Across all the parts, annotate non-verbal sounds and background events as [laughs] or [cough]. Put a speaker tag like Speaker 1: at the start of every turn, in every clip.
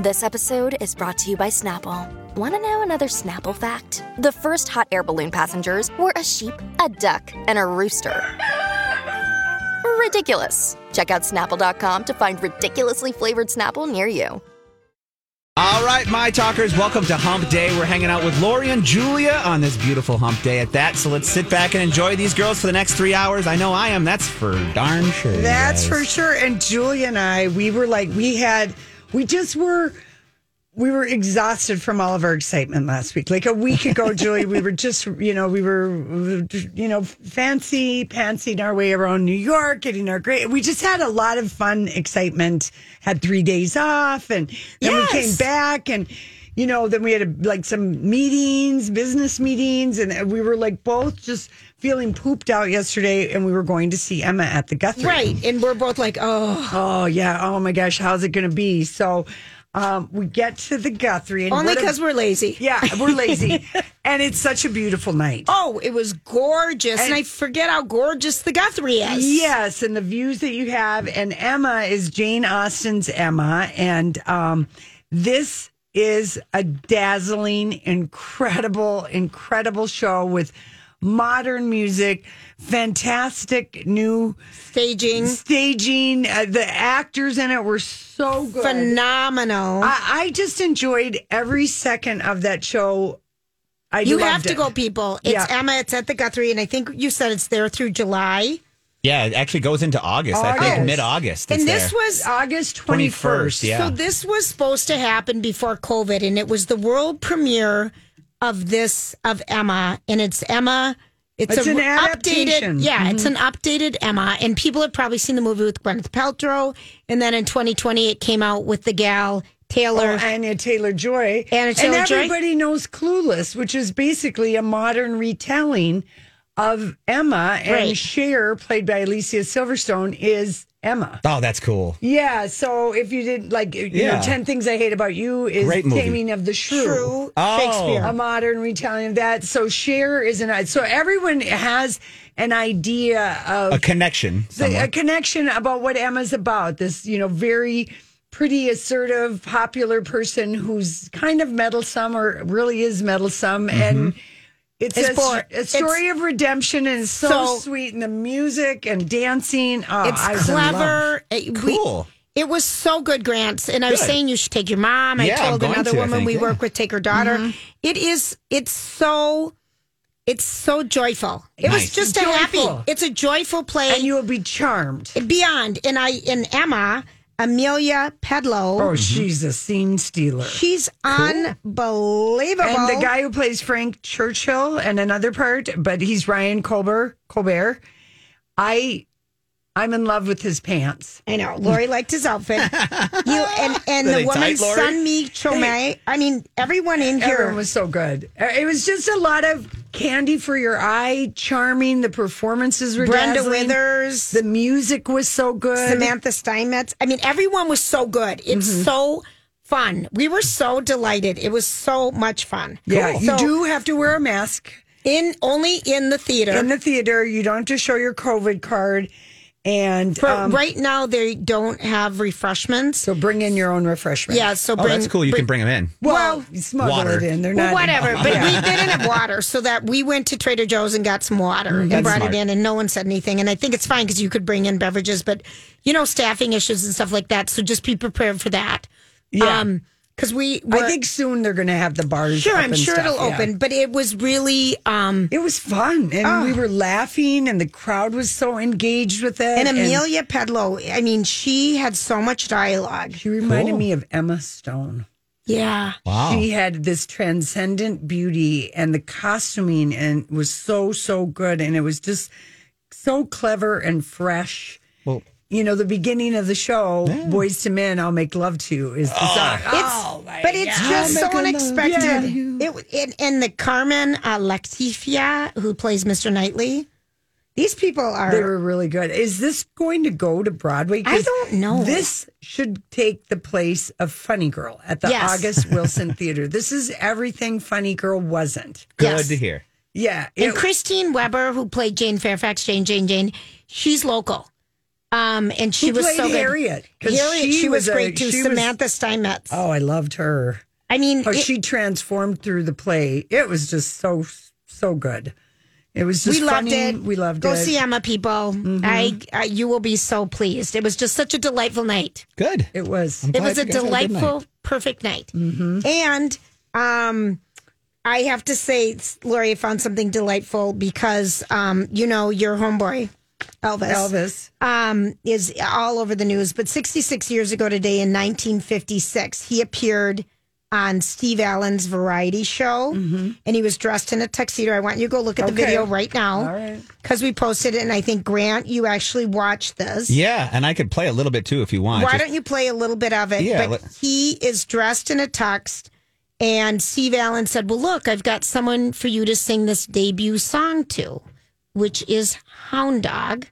Speaker 1: This episode is brought to you by Snapple. Want to know another Snapple fact? The first hot air balloon passengers were a sheep, a duck, and a rooster. Ridiculous. Check out snapple.com to find ridiculously flavored Snapple near you.
Speaker 2: All right, my talkers, welcome to Hump Day. We're hanging out with Lori and Julia on this beautiful Hump Day at that. So let's sit back and enjoy these girls for the next three hours. I know I am. That's for darn sure.
Speaker 3: That's
Speaker 2: guys.
Speaker 3: for sure. And Julia and I, we were like, we had, we just were, we were exhausted from all of our excitement last week. Like a week ago, [laughs] Julie, we were just, you know, we were, you know, fancy pantsing our way around New York, getting our great. We just had a lot of fun, excitement. Had three days off, and then we came back, and you know, then we had a, like some meetings, business meetings, and we were like both just feeling pooped out yesterday, and we were going to see Emma at the Guthrie.
Speaker 4: Right. And we're both like, oh,
Speaker 3: Oh yeah. Oh my gosh. How's it going to be? So um, we get to the Guthrie, and
Speaker 4: only because we're lazy.
Speaker 3: yeah, we're lazy, [laughs] and it's such a beautiful night.
Speaker 4: Oh, it was gorgeous. And,
Speaker 3: And-
Speaker 4: I forget how gorgeous the Guthrie is.
Speaker 3: Yes, and the views that you have, and Emma is Jane Austen's Emma, and um, this is a dazzling, incredible, incredible show with modern music, fantastic new
Speaker 4: Staging.
Speaker 3: staging. Uh, the actors in it were so good.
Speaker 4: Phenomenal.
Speaker 3: I, I just enjoyed every second of that show. I
Speaker 4: you have to
Speaker 3: it.
Speaker 4: go, people. It's
Speaker 3: Yeah.
Speaker 4: Emma. It's at the Guthrie. And I think you said it's there through July.
Speaker 2: Yeah, it actually goes into August. I think mid August.
Speaker 4: and this was
Speaker 3: August twenty
Speaker 2: 21st. Yeah.
Speaker 4: So this was supposed to happen before COVID, and it was the world premiere of this of Emma, and it's Emma. It's,
Speaker 3: It's
Speaker 4: a
Speaker 3: an
Speaker 4: updated,
Speaker 3: adaptation. Mm-hmm.
Speaker 4: yeah, it's an updated Emma, and people have probably seen the movie with Gwyneth Paltrow, and then in 2020 it came out with the gal Taylor.
Speaker 3: Oh, Anya Taylor Joy.
Speaker 4: Anya
Speaker 3: and
Speaker 4: Taylor-Joy.
Speaker 3: everybody knows Clueless, which is basically a modern retelling of Emma. And
Speaker 4: Right.
Speaker 3: Cher, played by Alicia Silverstone, is Emma.
Speaker 2: Oh, that's cool.
Speaker 3: Yeah, so if you did like you
Speaker 2: Yeah.
Speaker 3: know, Ten Things I Hate About You is
Speaker 2: Great movie.
Speaker 3: Taming of the Shrew.
Speaker 4: True
Speaker 2: Oh.
Speaker 4: Shakespeare.
Speaker 3: A modern retelling of that. So Cher is an so everyone has an idea of
Speaker 2: A connection.
Speaker 3: the- a connection about what Emma's about. This, you know, very pretty, assertive, popular person who's kind of meddlesome or really is meddlesome.
Speaker 2: Mm-hmm.
Speaker 3: And it's,
Speaker 4: It's
Speaker 3: a,
Speaker 4: for-
Speaker 3: a story of redemption and it's so,
Speaker 4: So-
Speaker 3: sweet. And the music and dancing. Oh,
Speaker 4: it's
Speaker 3: I was in love.
Speaker 4: clever. It- we-
Speaker 2: Cool.
Speaker 4: it was so good, Grants. And I was
Speaker 2: Good.
Speaker 4: saying you should take your mom. I
Speaker 2: Yeah, I'm
Speaker 4: told
Speaker 2: going
Speaker 4: another
Speaker 2: to,
Speaker 4: woman
Speaker 2: think,
Speaker 4: we
Speaker 2: yeah.
Speaker 4: work with take her daughter.
Speaker 3: Mm-hmm.
Speaker 4: It is. It's so. It's so joyful. It was
Speaker 2: Nice.
Speaker 4: just a happy. It's a joyful play.
Speaker 3: And you will be charmed.
Speaker 4: beyond. And I and Emma Amelia Pedlow.
Speaker 3: Oh, mm-hmm. she's a scene stealer.
Speaker 4: She's unbelievable.
Speaker 3: And the guy who plays Frank Churchill and another part, but he's Ryan Colbert. Colbert. I, I'm in love with his pants.
Speaker 4: I know. Lori [laughs] liked his outfit. you [laughs] and and
Speaker 2: Were
Speaker 4: the
Speaker 2: they
Speaker 4: woman
Speaker 2: tight, Lori?
Speaker 4: Sunmi Chomei. I mean, everyone in here.
Speaker 3: Everyone was so good. It was just a lot of candy for your eye, charming. The performances were
Speaker 4: Brenda
Speaker 3: dazzling.
Speaker 4: Withers,
Speaker 3: The music was so good.
Speaker 4: Samantha Steinmetz. I mean, everyone was so good. It's
Speaker 3: Mm-hmm.
Speaker 4: so fun. We were so delighted. It was so much fun.
Speaker 3: Yeah,
Speaker 4: Cool.
Speaker 3: you
Speaker 4: So,
Speaker 3: do have to wear a mask
Speaker 4: in only in the theater.
Speaker 3: in the theater. You don't have to show your COVID card, and
Speaker 4: For
Speaker 3: um,
Speaker 4: right now, they don't have refreshments.
Speaker 3: so bring in your own refreshments.
Speaker 4: Yeah, so
Speaker 2: oh, that's cool. You can bring them in.
Speaker 3: Well, you smuggle
Speaker 2: water. [laughs]
Speaker 3: it in. They're
Speaker 4: Well,
Speaker 3: not
Speaker 4: whatever. But
Speaker 3: Yeah.
Speaker 4: we didn't have water, so that we went to Trader Joe's and got some water and brought
Speaker 2: smart.
Speaker 4: it in, and no one said anything. And I think it's fine because you could bring in beverages, but you know, staffing issues and stuff like that. So just be prepared for that.
Speaker 3: Yeah.
Speaker 4: Because we.
Speaker 3: I think soon they're going to have the bars.
Speaker 4: Sure,
Speaker 3: up
Speaker 4: I'm
Speaker 3: and
Speaker 4: sure
Speaker 3: stuff,
Speaker 4: it'll
Speaker 3: yeah.
Speaker 4: open, but it was really. um
Speaker 3: It was fun, and
Speaker 4: Oh.
Speaker 3: we were laughing, and the crowd was so engaged with it.
Speaker 4: And Amelia Pedlow, I mean, she had so much dialogue.
Speaker 3: she reminded me of Emma Stone.
Speaker 4: Yeah.
Speaker 2: Wow.
Speaker 3: She had this transcendent beauty, and the costuming and was so so good, and it was just so clever and fresh.
Speaker 2: Well,
Speaker 3: you know, the beginning of the show, Boyz II Men, I'll Make Love to You is the song.
Speaker 4: It's,
Speaker 3: oh, my
Speaker 4: but it's
Speaker 3: God.
Speaker 4: just so
Speaker 3: I'll make love
Speaker 4: unexpected.
Speaker 3: to.
Speaker 4: It, it, and the Carmen uh, Lactifia, who plays Mr. Knightley, these people are.
Speaker 3: They were really good. Is this going to go to Broadway?
Speaker 4: I don't know.
Speaker 3: This should take the place of Funny Girl at the
Speaker 4: Yes.
Speaker 3: August [laughs] Wilson Theater. This is everything Funny Girl wasn't.
Speaker 2: Good
Speaker 4: Yes.
Speaker 2: to hear.
Speaker 3: Yeah.
Speaker 4: and Christine Weber, who played Jane Fairfax, Jane, Jane, Jane, she's local. Um, and she
Speaker 3: Who
Speaker 4: was
Speaker 3: played
Speaker 4: so good.
Speaker 3: Harriet? 'Cause
Speaker 4: Harriet,
Speaker 3: she
Speaker 4: she, was,
Speaker 3: was a-
Speaker 4: great too.
Speaker 3: she was-
Speaker 4: Samantha Steinmetz.
Speaker 3: oh, I loved her.
Speaker 4: I mean,
Speaker 3: How
Speaker 4: it-
Speaker 3: she transformed through the play. It was just so, so good. It was just
Speaker 4: we loved it.
Speaker 3: We loved
Speaker 4: Go
Speaker 3: it. Mm-hmm.
Speaker 4: see Emma, people. I, I, you will be so pleased. It was just such a delightful night.
Speaker 2: Good.
Speaker 3: It was.
Speaker 4: It was a
Speaker 2: you guys had a good
Speaker 4: delightful, perfect night. And um, I have to say, Lori, I found something delightful because, um, you know, your homeboy, Elvis,
Speaker 3: Elvis.
Speaker 4: um, is all over the news. But 66 years ago today in 1956, he appeared on Steve Allen's variety show and he was dressed in a tuxedo. I want you to go look at the
Speaker 3: Okay.
Speaker 4: video right now.
Speaker 3: All right.
Speaker 4: Because we posted it, and I think, Grant, you actually watched this.
Speaker 2: Yeah, and I could play a little bit too if you want.
Speaker 4: Why
Speaker 2: Just-
Speaker 4: don't you play a little bit of it?
Speaker 2: Yeah,
Speaker 4: but
Speaker 2: let-
Speaker 4: he is dressed in a tux, and Steve Allen said, "Well, look, I've got someone for you to sing this debut song to, which is Hound Dog,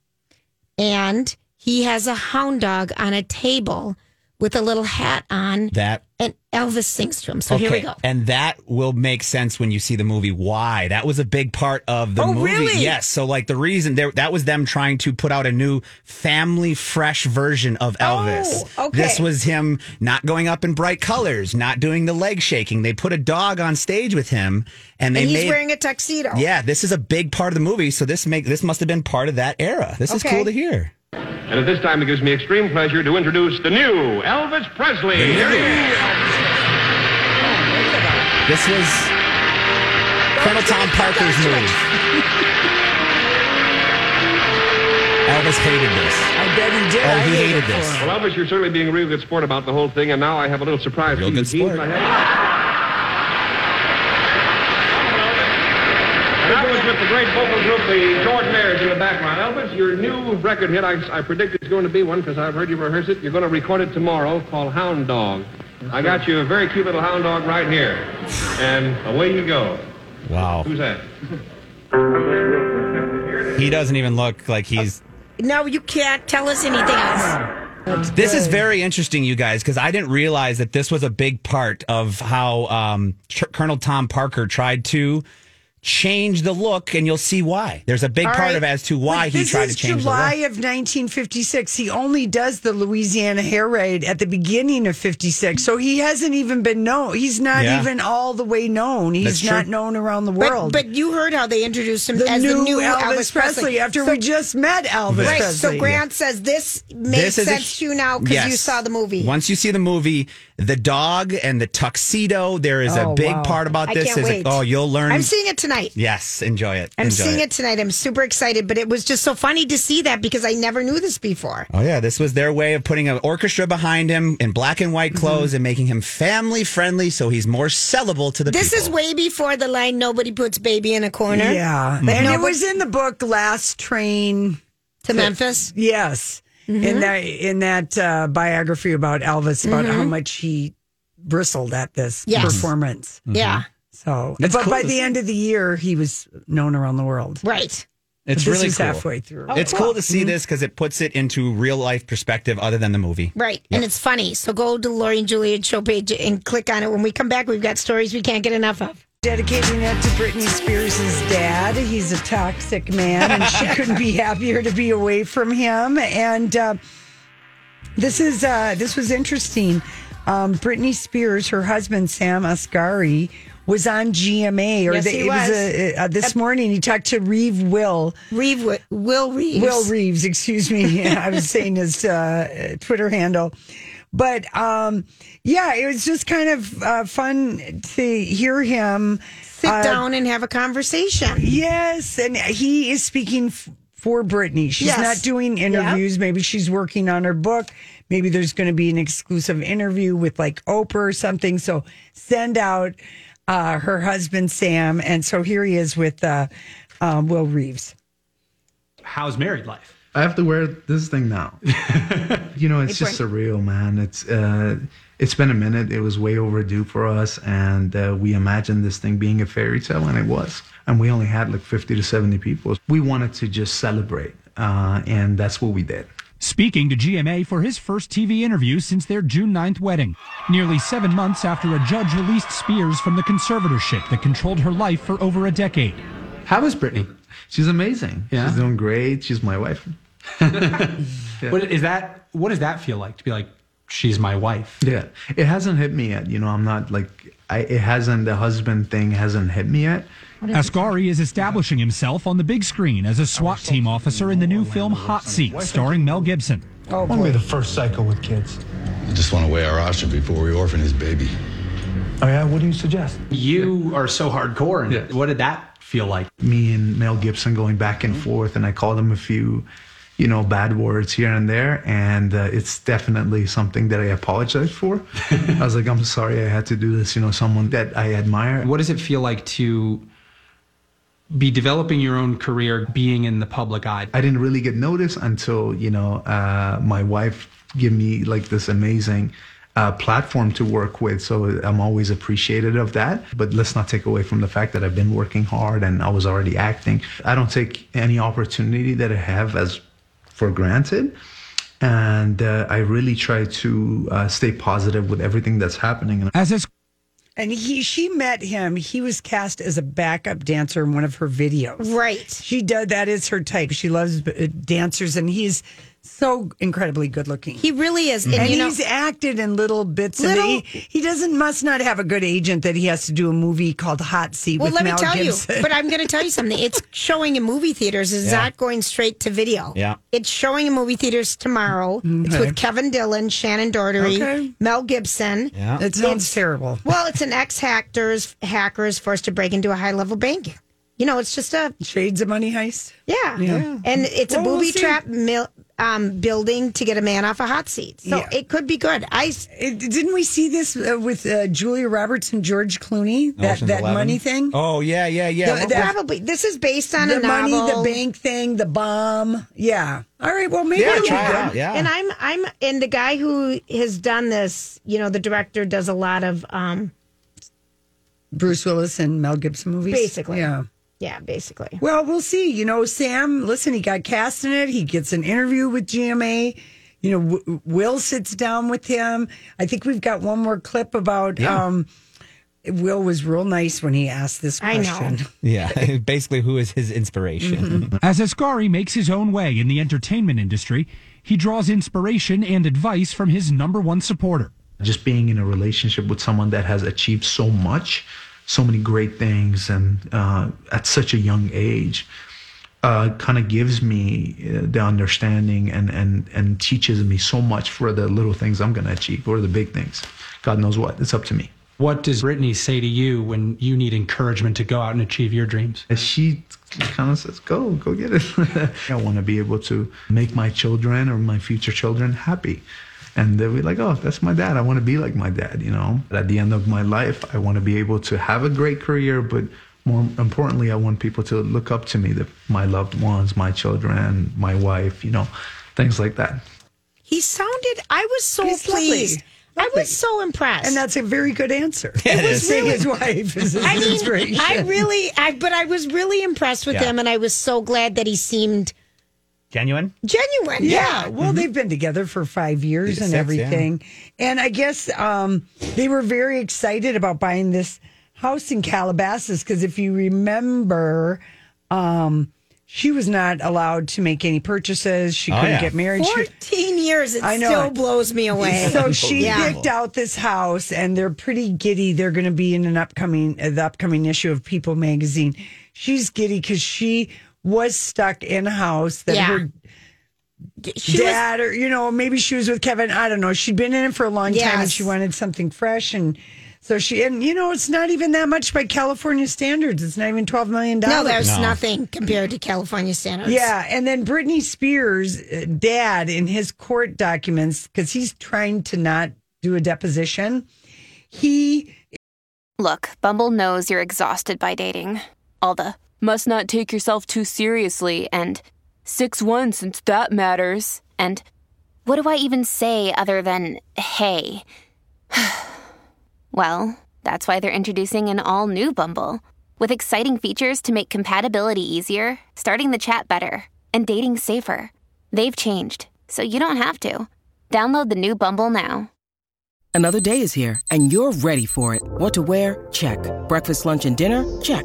Speaker 4: and he has a hound dog on a table with a little hat on,
Speaker 2: that
Speaker 4: and Elvis sings to him. So here we go.
Speaker 2: And that will make sense when you see the movie. Why? That was a big part of the
Speaker 3: Oh,
Speaker 2: movie.
Speaker 3: really?
Speaker 2: Yes. So, like, the reason there, that was them trying to put out a new family fresh version of oh, Elvis.
Speaker 3: Oh, okay.
Speaker 2: This was him not going up in bright colors, not doing the leg shaking. They put a dog on stage with him and they
Speaker 4: And he's
Speaker 2: made.
Speaker 4: wearing a tuxedo.
Speaker 2: yeah, this is a big part of the movie. So this make this must have been part of that era. This is cool to hear.
Speaker 5: And at this time, it gives me extreme pleasure to introduce the new Elvis Presley. Here he is.
Speaker 2: This was Colonel Tom Parker's move. Elvis hated this.
Speaker 3: I bet he did.
Speaker 2: Oh, he hated this.
Speaker 5: Well, Elvis, you're certainly being a real good sport about the whole thing, and now I have a little surprise
Speaker 2: Real
Speaker 5: for you.
Speaker 2: good sport.
Speaker 5: I have- And that was with the great vocal group, the Jordanaires in the background. Elvis, your new record hit, I, I predict it's going to be one because I've heard you rehearse it. You're going to record it tomorrow called Hound Dog. I got you a very cute little hound dog right here. And away you go.
Speaker 2: Wow.
Speaker 5: Who's that?
Speaker 2: He doesn't even look like he's.
Speaker 4: No, you can't tell us anything else.
Speaker 2: This is very interesting, you guys, because I didn't realize that this was a big part of how um, Ch- Colonel Tom Parker tried to change the look, and you'll see why. There's a big
Speaker 4: All
Speaker 2: part
Speaker 4: right.
Speaker 2: of as to why
Speaker 3: But
Speaker 2: he tried to change
Speaker 3: July
Speaker 2: the look.
Speaker 3: of 1956. He only does the Louisiana Hayride at the beginning of 56. So he hasn't even been known. He's not
Speaker 2: Yeah.
Speaker 3: even all the way known. He's
Speaker 2: That's true.
Speaker 3: not known around the world.
Speaker 4: but you heard how they introduced him
Speaker 3: the
Speaker 4: as
Speaker 3: new,
Speaker 4: the new
Speaker 3: Elvis, Presley, after
Speaker 4: So-
Speaker 3: we just met Elvis
Speaker 4: Right.
Speaker 3: Presley.
Speaker 4: So Grant says this makes
Speaker 2: This is a-
Speaker 4: sense to you now because you saw the movie.
Speaker 2: Once you see the movie, the dog and the tuxedo, there is
Speaker 3: Oh,
Speaker 2: a big
Speaker 3: wow.
Speaker 2: part about
Speaker 4: I
Speaker 2: this.
Speaker 4: can't
Speaker 2: is
Speaker 4: wait.
Speaker 2: oh, you'll learn.
Speaker 4: I'm seeing it tonight.
Speaker 2: Yes, enjoy it.
Speaker 4: I'm
Speaker 2: enjoy
Speaker 4: seeing
Speaker 2: it.
Speaker 4: it tonight. I'm super excited, but it was just so funny to see that because I never knew this before.
Speaker 2: Oh yeah, this was their way of putting an orchestra behind him in black and
Speaker 4: Mm-hmm.
Speaker 2: white clothes and making him family friendly, so he's more sellable to the
Speaker 4: This
Speaker 2: people.
Speaker 4: is way before the line "Nobody puts baby in a corner."
Speaker 3: Yeah.
Speaker 4: But
Speaker 3: And
Speaker 4: no,
Speaker 3: it
Speaker 4: but-
Speaker 3: was in the book Last Train.
Speaker 4: to Memphis.
Speaker 3: Yes.
Speaker 4: Mm-hmm.
Speaker 3: In that in that uh, biography about Elvis, about how much he bristled at this
Speaker 4: Mm-hmm. Yes.
Speaker 3: performance.
Speaker 4: Yeah,
Speaker 3: So,
Speaker 2: That's
Speaker 3: but
Speaker 2: cool
Speaker 3: by
Speaker 2: to
Speaker 3: the
Speaker 2: see.
Speaker 3: end of the year, he was known around the world.
Speaker 4: right.
Speaker 2: It's
Speaker 3: this
Speaker 2: really
Speaker 3: is
Speaker 2: cool.
Speaker 3: halfway through.
Speaker 2: It's cool to see this because it puts it into real life perspective other than the movie.
Speaker 4: Right. And it's funny. So go to Lori and Julia show page and click on it. When we come back, we've got stories we can't get enough of.
Speaker 3: Dedicating it to Britney Spears' dad. He's a toxic man, and she [laughs] couldn't be happier to be away from him. And uh, this is uh, this was interesting. Um, Britney Spears, her husband Sam Asghari, was on GMA, or
Speaker 4: Yes,
Speaker 3: the-
Speaker 4: he
Speaker 3: it was
Speaker 4: was.
Speaker 3: a, uh, this morning. He talked to Reeve Will,
Speaker 4: Reeve, Will Reeves.
Speaker 3: Will Reeves, excuse me. [laughs] I was saying his uh, Twitter handle. But um, yeah, it was just kind of uh, fun to hear him.
Speaker 4: Sit
Speaker 3: uh,
Speaker 4: down and have a conversation.
Speaker 3: Yes, and he is speaking f- for Britney. She's
Speaker 4: Yes.
Speaker 3: not doing interviews. Maybe she's working on her book. Maybe there's going to be an exclusive interview with like Oprah or something. So send out uh, her husband Sam, and so here he is with uh, um, Will Reeves.
Speaker 6: how's married life? I have to wear this thing now. [laughs] you know, it's just surreal, man. It's uh, it's been a minute. It was way overdue for us, and uh, we imagined this thing being a fairy tale, and it was. And we only had like fifty to seventy people. We wanted to just celebrate, uh, and that's what we did.
Speaker 7: Speaking to GMA for his first TV interview since their June 9th wedding, nearly seven months after a judge released Spears from the conservatorship that controlled her life for over a decade.
Speaker 8: How is Britney?
Speaker 6: She's amazing.
Speaker 8: Yeah?
Speaker 6: She's doing great. She's my wife. [laughs]
Speaker 8: What is that? What does that feel like to be like? She's my wife.
Speaker 6: Yeah, it hasn't hit me yet. You know, I'm not like I. It hasn't. The husband thing hasn't hit me yet.
Speaker 7: Asghari is establishing himself on the big screen as a SWAT team officer in the new film Hot Seat, starring Mel Gibson.
Speaker 3: Oh,
Speaker 9: want to be the first psycho with kids.
Speaker 10: I just want to weigh our option before we orphan his baby.
Speaker 9: Oh yeah, what do you suggest?
Speaker 8: You are so hardcore. And
Speaker 6: Yeah.
Speaker 8: What did that feel like?
Speaker 6: Me and Mel Gibson going back and forth, and I called him a few, you know, bad words here and there, and uh, it's definitely something that I apologize for. [laughs] I was like, I'm sorry, I had to do this. You know, someone that I admire.
Speaker 8: What does it feel like to be developing your own career, being in the public eye?
Speaker 6: I didn't really get noticed until you know uh, my wife gave me like this amazing uh, platform to work with. So I'm always appreciated of that. But let's not take away from the fact that I've been working hard and I was already acting. I don't take any opportunity that I have as for granted. And uh, I really try to uh, stay positive with everything that's happening.
Speaker 7: As his
Speaker 3: And he, she met him. He was cast as a backup dancer in one of her videos.
Speaker 4: Right.
Speaker 3: She does. That is her type. She loves uh, dancers, and he's so incredibly good looking.
Speaker 4: He really is. And,
Speaker 3: and
Speaker 4: you know,
Speaker 3: he's acted in little bits.
Speaker 4: Little-
Speaker 3: and he, he doesn't must not have a good agent that he has to do a movie called Hot Seat
Speaker 4: well,
Speaker 3: with
Speaker 4: let
Speaker 3: Mel
Speaker 4: me tell
Speaker 3: Gibson.
Speaker 4: you, but I'm going to tell you something. It's [laughs] showing in movie theaters. It's
Speaker 2: Yeah.
Speaker 4: not going straight to video.
Speaker 2: Yeah.
Speaker 4: It's showing in movie theaters tomorrow. It's with Kevin Dillon, Shannen Doherty,
Speaker 3: Okay.
Speaker 4: Mel Gibson.
Speaker 2: Yeah.
Speaker 3: it sounds terrible.
Speaker 4: Well, it's an ex hackers hackers forced to break into a high level bank. You know, it's just a
Speaker 3: Shades of Money Heist.
Speaker 4: yeah,
Speaker 3: Yeah.
Speaker 4: and it's
Speaker 3: Well,
Speaker 4: a
Speaker 3: we'll
Speaker 4: booby
Speaker 3: see.
Speaker 4: trap mil, um, building to get a man off a hot seat. So
Speaker 3: Yeah.
Speaker 4: it could be good. I
Speaker 3: It, didn't we see this uh, with uh, Julia Roberts and George Clooney? That that
Speaker 2: 11?
Speaker 3: money thing.
Speaker 2: Oh yeah, yeah, yeah.
Speaker 3: The-
Speaker 2: What-
Speaker 3: that-
Speaker 4: probably this is based on
Speaker 3: the
Speaker 4: a
Speaker 3: money,
Speaker 4: novel.
Speaker 3: the bank thing, the bomb. Yeah. All right. Well, maybe
Speaker 2: yeah, try it out. Yeah.
Speaker 4: And I'm I'm and the guy who has done this, you know, the director does a lot of um
Speaker 3: Bruce Willis and Mel Gibson movies.
Speaker 4: Basically.
Speaker 3: Yeah.
Speaker 4: Yeah, basically.
Speaker 3: Well, we'll see. You know, Sam, listen, he got cast in it. He gets an interview with GMA. You know, w- Will sits down with him. I think we've got one more clip about.
Speaker 2: Yeah.
Speaker 3: Um, Will was real nice when he asked this
Speaker 4: I know.
Speaker 3: question. [laughs]
Speaker 2: yeah. [laughs] Basically, who is his inspiration? [laughs]
Speaker 7: as Asghari makes his own way in the entertainment industry, he draws inspiration and advice from his number one supporter.
Speaker 6: just being in a relationship with someone that has achieved so much, so many great things, and uh, at such a young age, uh, kind of gives me uh, the understanding and, and, and teaches me so much for the little things I'm going to achieve or the big things. God knows what. It's up to me.
Speaker 8: What does Britney say to you when you need encouragement to go out and achieve your dreams?
Speaker 6: She kind of says, "Go, go get it." [laughs] I want to be able to make my children or my future children happy, and they'll be like, "Oh, that's my dad. I want to be like my dad." You know. But at the end of my life, I want to be able to have a great career, but more importantly, I want people to look up to me, that my loved ones, my children, my wife, you know, things like that.
Speaker 4: He sounded I was so
Speaker 3: He's lovely.
Speaker 4: pleased. I was so impressed.
Speaker 3: And that's a very good answer.
Speaker 2: it
Speaker 3: was [laughs]
Speaker 2: is.
Speaker 3: saying his wife is his
Speaker 4: I mean,
Speaker 3: inspiration.
Speaker 4: I really, I but I was really impressed with
Speaker 2: Yeah.
Speaker 4: him, and I was so glad that he seemed
Speaker 2: Genuine.
Speaker 4: genuine.
Speaker 3: Yeah,
Speaker 4: Yeah,
Speaker 3: well, they've been together for five years and
Speaker 2: Six, yeah.
Speaker 3: everything, and I guess um, they were very excited about buying this house in Calabasas because if you remember, um, she was not allowed to make any purchases. She
Speaker 2: Oh,
Speaker 3: couldn't
Speaker 2: yeah.
Speaker 3: get married. She-
Speaker 4: fourteen years. It
Speaker 3: I know
Speaker 4: still blows me away.
Speaker 3: so she
Speaker 4: Yeah.
Speaker 3: picked out this house, and they're pretty giddy. They're going to be in an upcoming uh, the upcoming issue of People magazine. She's giddy because she was stuck in a house that
Speaker 4: Yeah.
Speaker 3: her
Speaker 4: she was
Speaker 3: dad or you know maybe she was with Kevin. I don't know. She'd been in it for a long time and she wanted something fresh and. So she and you know it's not even that much by California standards. It's not even twelve million dollars.
Speaker 4: no, there's
Speaker 2: No.
Speaker 4: nothing compared to California standards.
Speaker 3: Yeah, and then Britney Spears' uh, dad in his court documents because he's trying to not do a deposition. He
Speaker 11: Look, Bumble knows you're exhausted by dating. All the must not take yourself too seriously and Six one since that matters.
Speaker 1: And what do I even say other than hey? [sighs] well, that's why they're introducing an all new Bumble with exciting features to make compatibility easier, starting the chat better, and dating safer. They've changed, so you don't have to. Download the new Bumble now.
Speaker 12: Another day is here, and you're ready for it. What to wear? Check. Breakfast, lunch, and dinner? Check.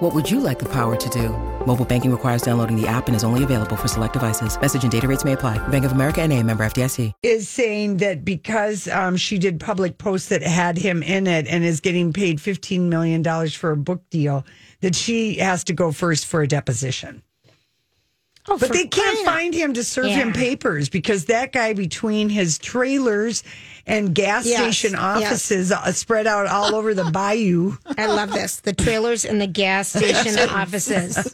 Speaker 12: What would you like the power to do? Mobile banking requires downloading the app and is only available for select devices. Message and data rates may apply. Bank of America and a member FDIC.
Speaker 3: is saying that because um, she did public posts that had him in it and is getting paid $15 million for a book deal, that she has to go first for a deposition.
Speaker 4: Oh,
Speaker 3: but they can't find him to serve him papers because that guy between his trailers and gas
Speaker 4: Yes,
Speaker 3: station offices uh, spread out all over the bayou.
Speaker 4: I love this. The trailers and the gas [laughs] station offices.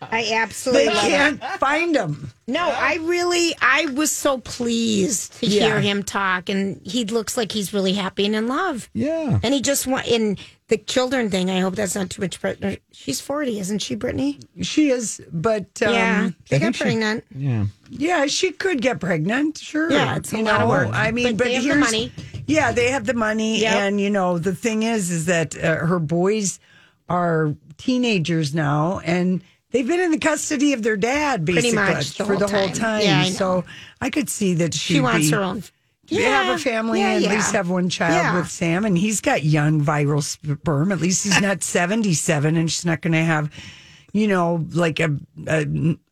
Speaker 4: I absolutely
Speaker 3: They
Speaker 4: love
Speaker 3: can't
Speaker 4: it.
Speaker 3: find him.
Speaker 4: No, I really, I was so pleased to
Speaker 3: Yeah.
Speaker 4: hear him talk, and he looks like he's really happy and in love.
Speaker 2: Yeah.
Speaker 4: And he just want in the children thing. I hope that's not too much. But she's forty, isn't she, Britney?
Speaker 3: She is, but um,
Speaker 4: yeah, they
Speaker 2: I
Speaker 4: got
Speaker 2: think she-
Speaker 4: pregnant.
Speaker 2: Yeah.
Speaker 3: Yeah, she could get pregnant. Sure.
Speaker 4: Yeah, it's a
Speaker 3: You
Speaker 4: lot of work.
Speaker 3: I mean,
Speaker 4: But
Speaker 3: but,
Speaker 4: they have the
Speaker 3: here's
Speaker 4: money.
Speaker 3: Yeah, they have the money,
Speaker 4: Yep.
Speaker 3: and you know the thing is, is that uh, her boys are teenagers now, and they've been in the custody of their dad
Speaker 4: Pretty
Speaker 3: basically
Speaker 4: much the
Speaker 3: for
Speaker 4: whole
Speaker 3: the whole
Speaker 4: time.
Speaker 3: time.
Speaker 4: Yeah, I know.
Speaker 3: So I could see that she'd
Speaker 4: She wants
Speaker 3: be-
Speaker 4: her own.
Speaker 3: Have a family
Speaker 4: yeah,
Speaker 3: and
Speaker 4: yeah.
Speaker 3: at least have one child
Speaker 4: Yeah.
Speaker 3: with Sam, and he's got young viral sperm. At least he's not [laughs] seventy-seven, and she's not going to have, you know, like a, a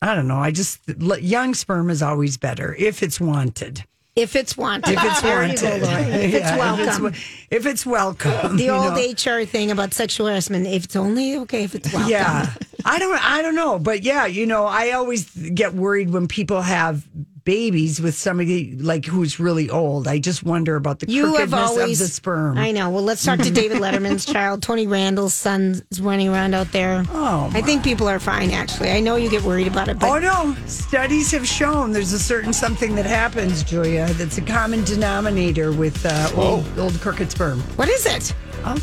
Speaker 3: I don't know. I just young sperm is always better if it's wanted.
Speaker 4: If it's wanted,
Speaker 3: If it's
Speaker 4: There you go,
Speaker 3: wanted,
Speaker 4: If it's [laughs]
Speaker 3: Yeah,
Speaker 4: welcome.
Speaker 3: if it's welcome.
Speaker 4: the old
Speaker 3: know.
Speaker 4: HR thing about sexual harassment. If it's only okay, if it's welcome.
Speaker 3: Yeah, I don't. I don't know, but yeah, you know, I always get worried when people have babies with somebody like who's really old. I just wonder about the
Speaker 4: You have always
Speaker 3: of the sperm.
Speaker 4: I know. Well, let's talk to David [laughs] Letterman's child. Tony Randall's son is running around out there.
Speaker 3: Oh,
Speaker 4: I think people are fine. Actually, I know you get worried about it, but
Speaker 3: Oh no! Studies have shown there's a certain something that happens, Julia, that's a common denominator with uh, old, old crooked sperm.
Speaker 4: what is it?
Speaker 3: Oh.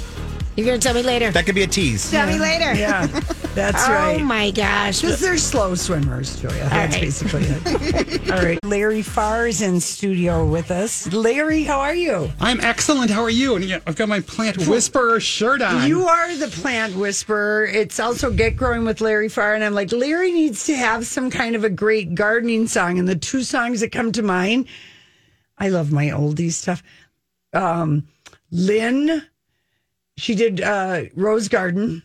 Speaker 4: You're going to tell me later.
Speaker 2: That could be a tease.
Speaker 4: tell me later.
Speaker 3: Yeah, that's [laughs] right.
Speaker 4: oh my gosh.
Speaker 3: Because they're slow swimmers, Julia. That's
Speaker 4: right.
Speaker 3: basically it. [laughs] All right. Larry Pfarr is in studio with us. Larry, how are you?
Speaker 13: I'm excellent. How are you? And yeah, I've got my plant whisperer shirt on.
Speaker 3: You are the plant whisperer. It's also Get Growing with Larry Pfarr. And I'm like, Larry needs to have some kind of a great gardening song. And the two songs that come to mind, I love my oldies stuff. Um, Lynn, she did uh, Rose Garden.